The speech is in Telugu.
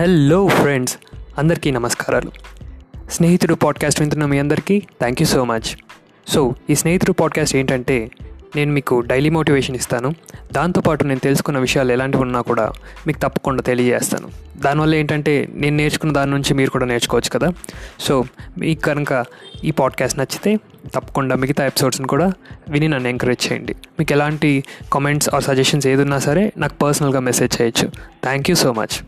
హలో ఫ్రెండ్స్ అందరికీ నమస్కారాలు. స్నేహితుడు పాడ్కాస్ట్ వింటున్న మీ అందరికీ thank you so much so ఈ స్నేహితుడు పాడ్కాస్ట్ ఏంటంటే నేను మీకు డైలీ మోటివేషన్ ఇస్తాను. దాంతోపాటు నేను తెలుసుకున్న విషయాలు ఎలాంటివి ఉన్నా కూడా మీకు తప్పకుండా తెలియజేస్తాను. దానివల్ల ఏంటంటే నేను నేర్చుకున్న దాని నుంచి మీరు కూడా నేర్చుకోవచ్చు కదా. సో మీకు కనుక ఈ పాడ్కాస్ట్ నచ్చితే తప్పకుండా మిగతా ఎపిసోడ్స్ని కూడా విని నన్ను ఎంకరేజ్ చేయండి. మీకు ఎలాంటి కామెంట్స్ ఆర్ సజెషన్స్ ఏదున్నా సరే నాకు పర్సనల్గా మెసేజ్ చేయొచ్చు. Thank you so much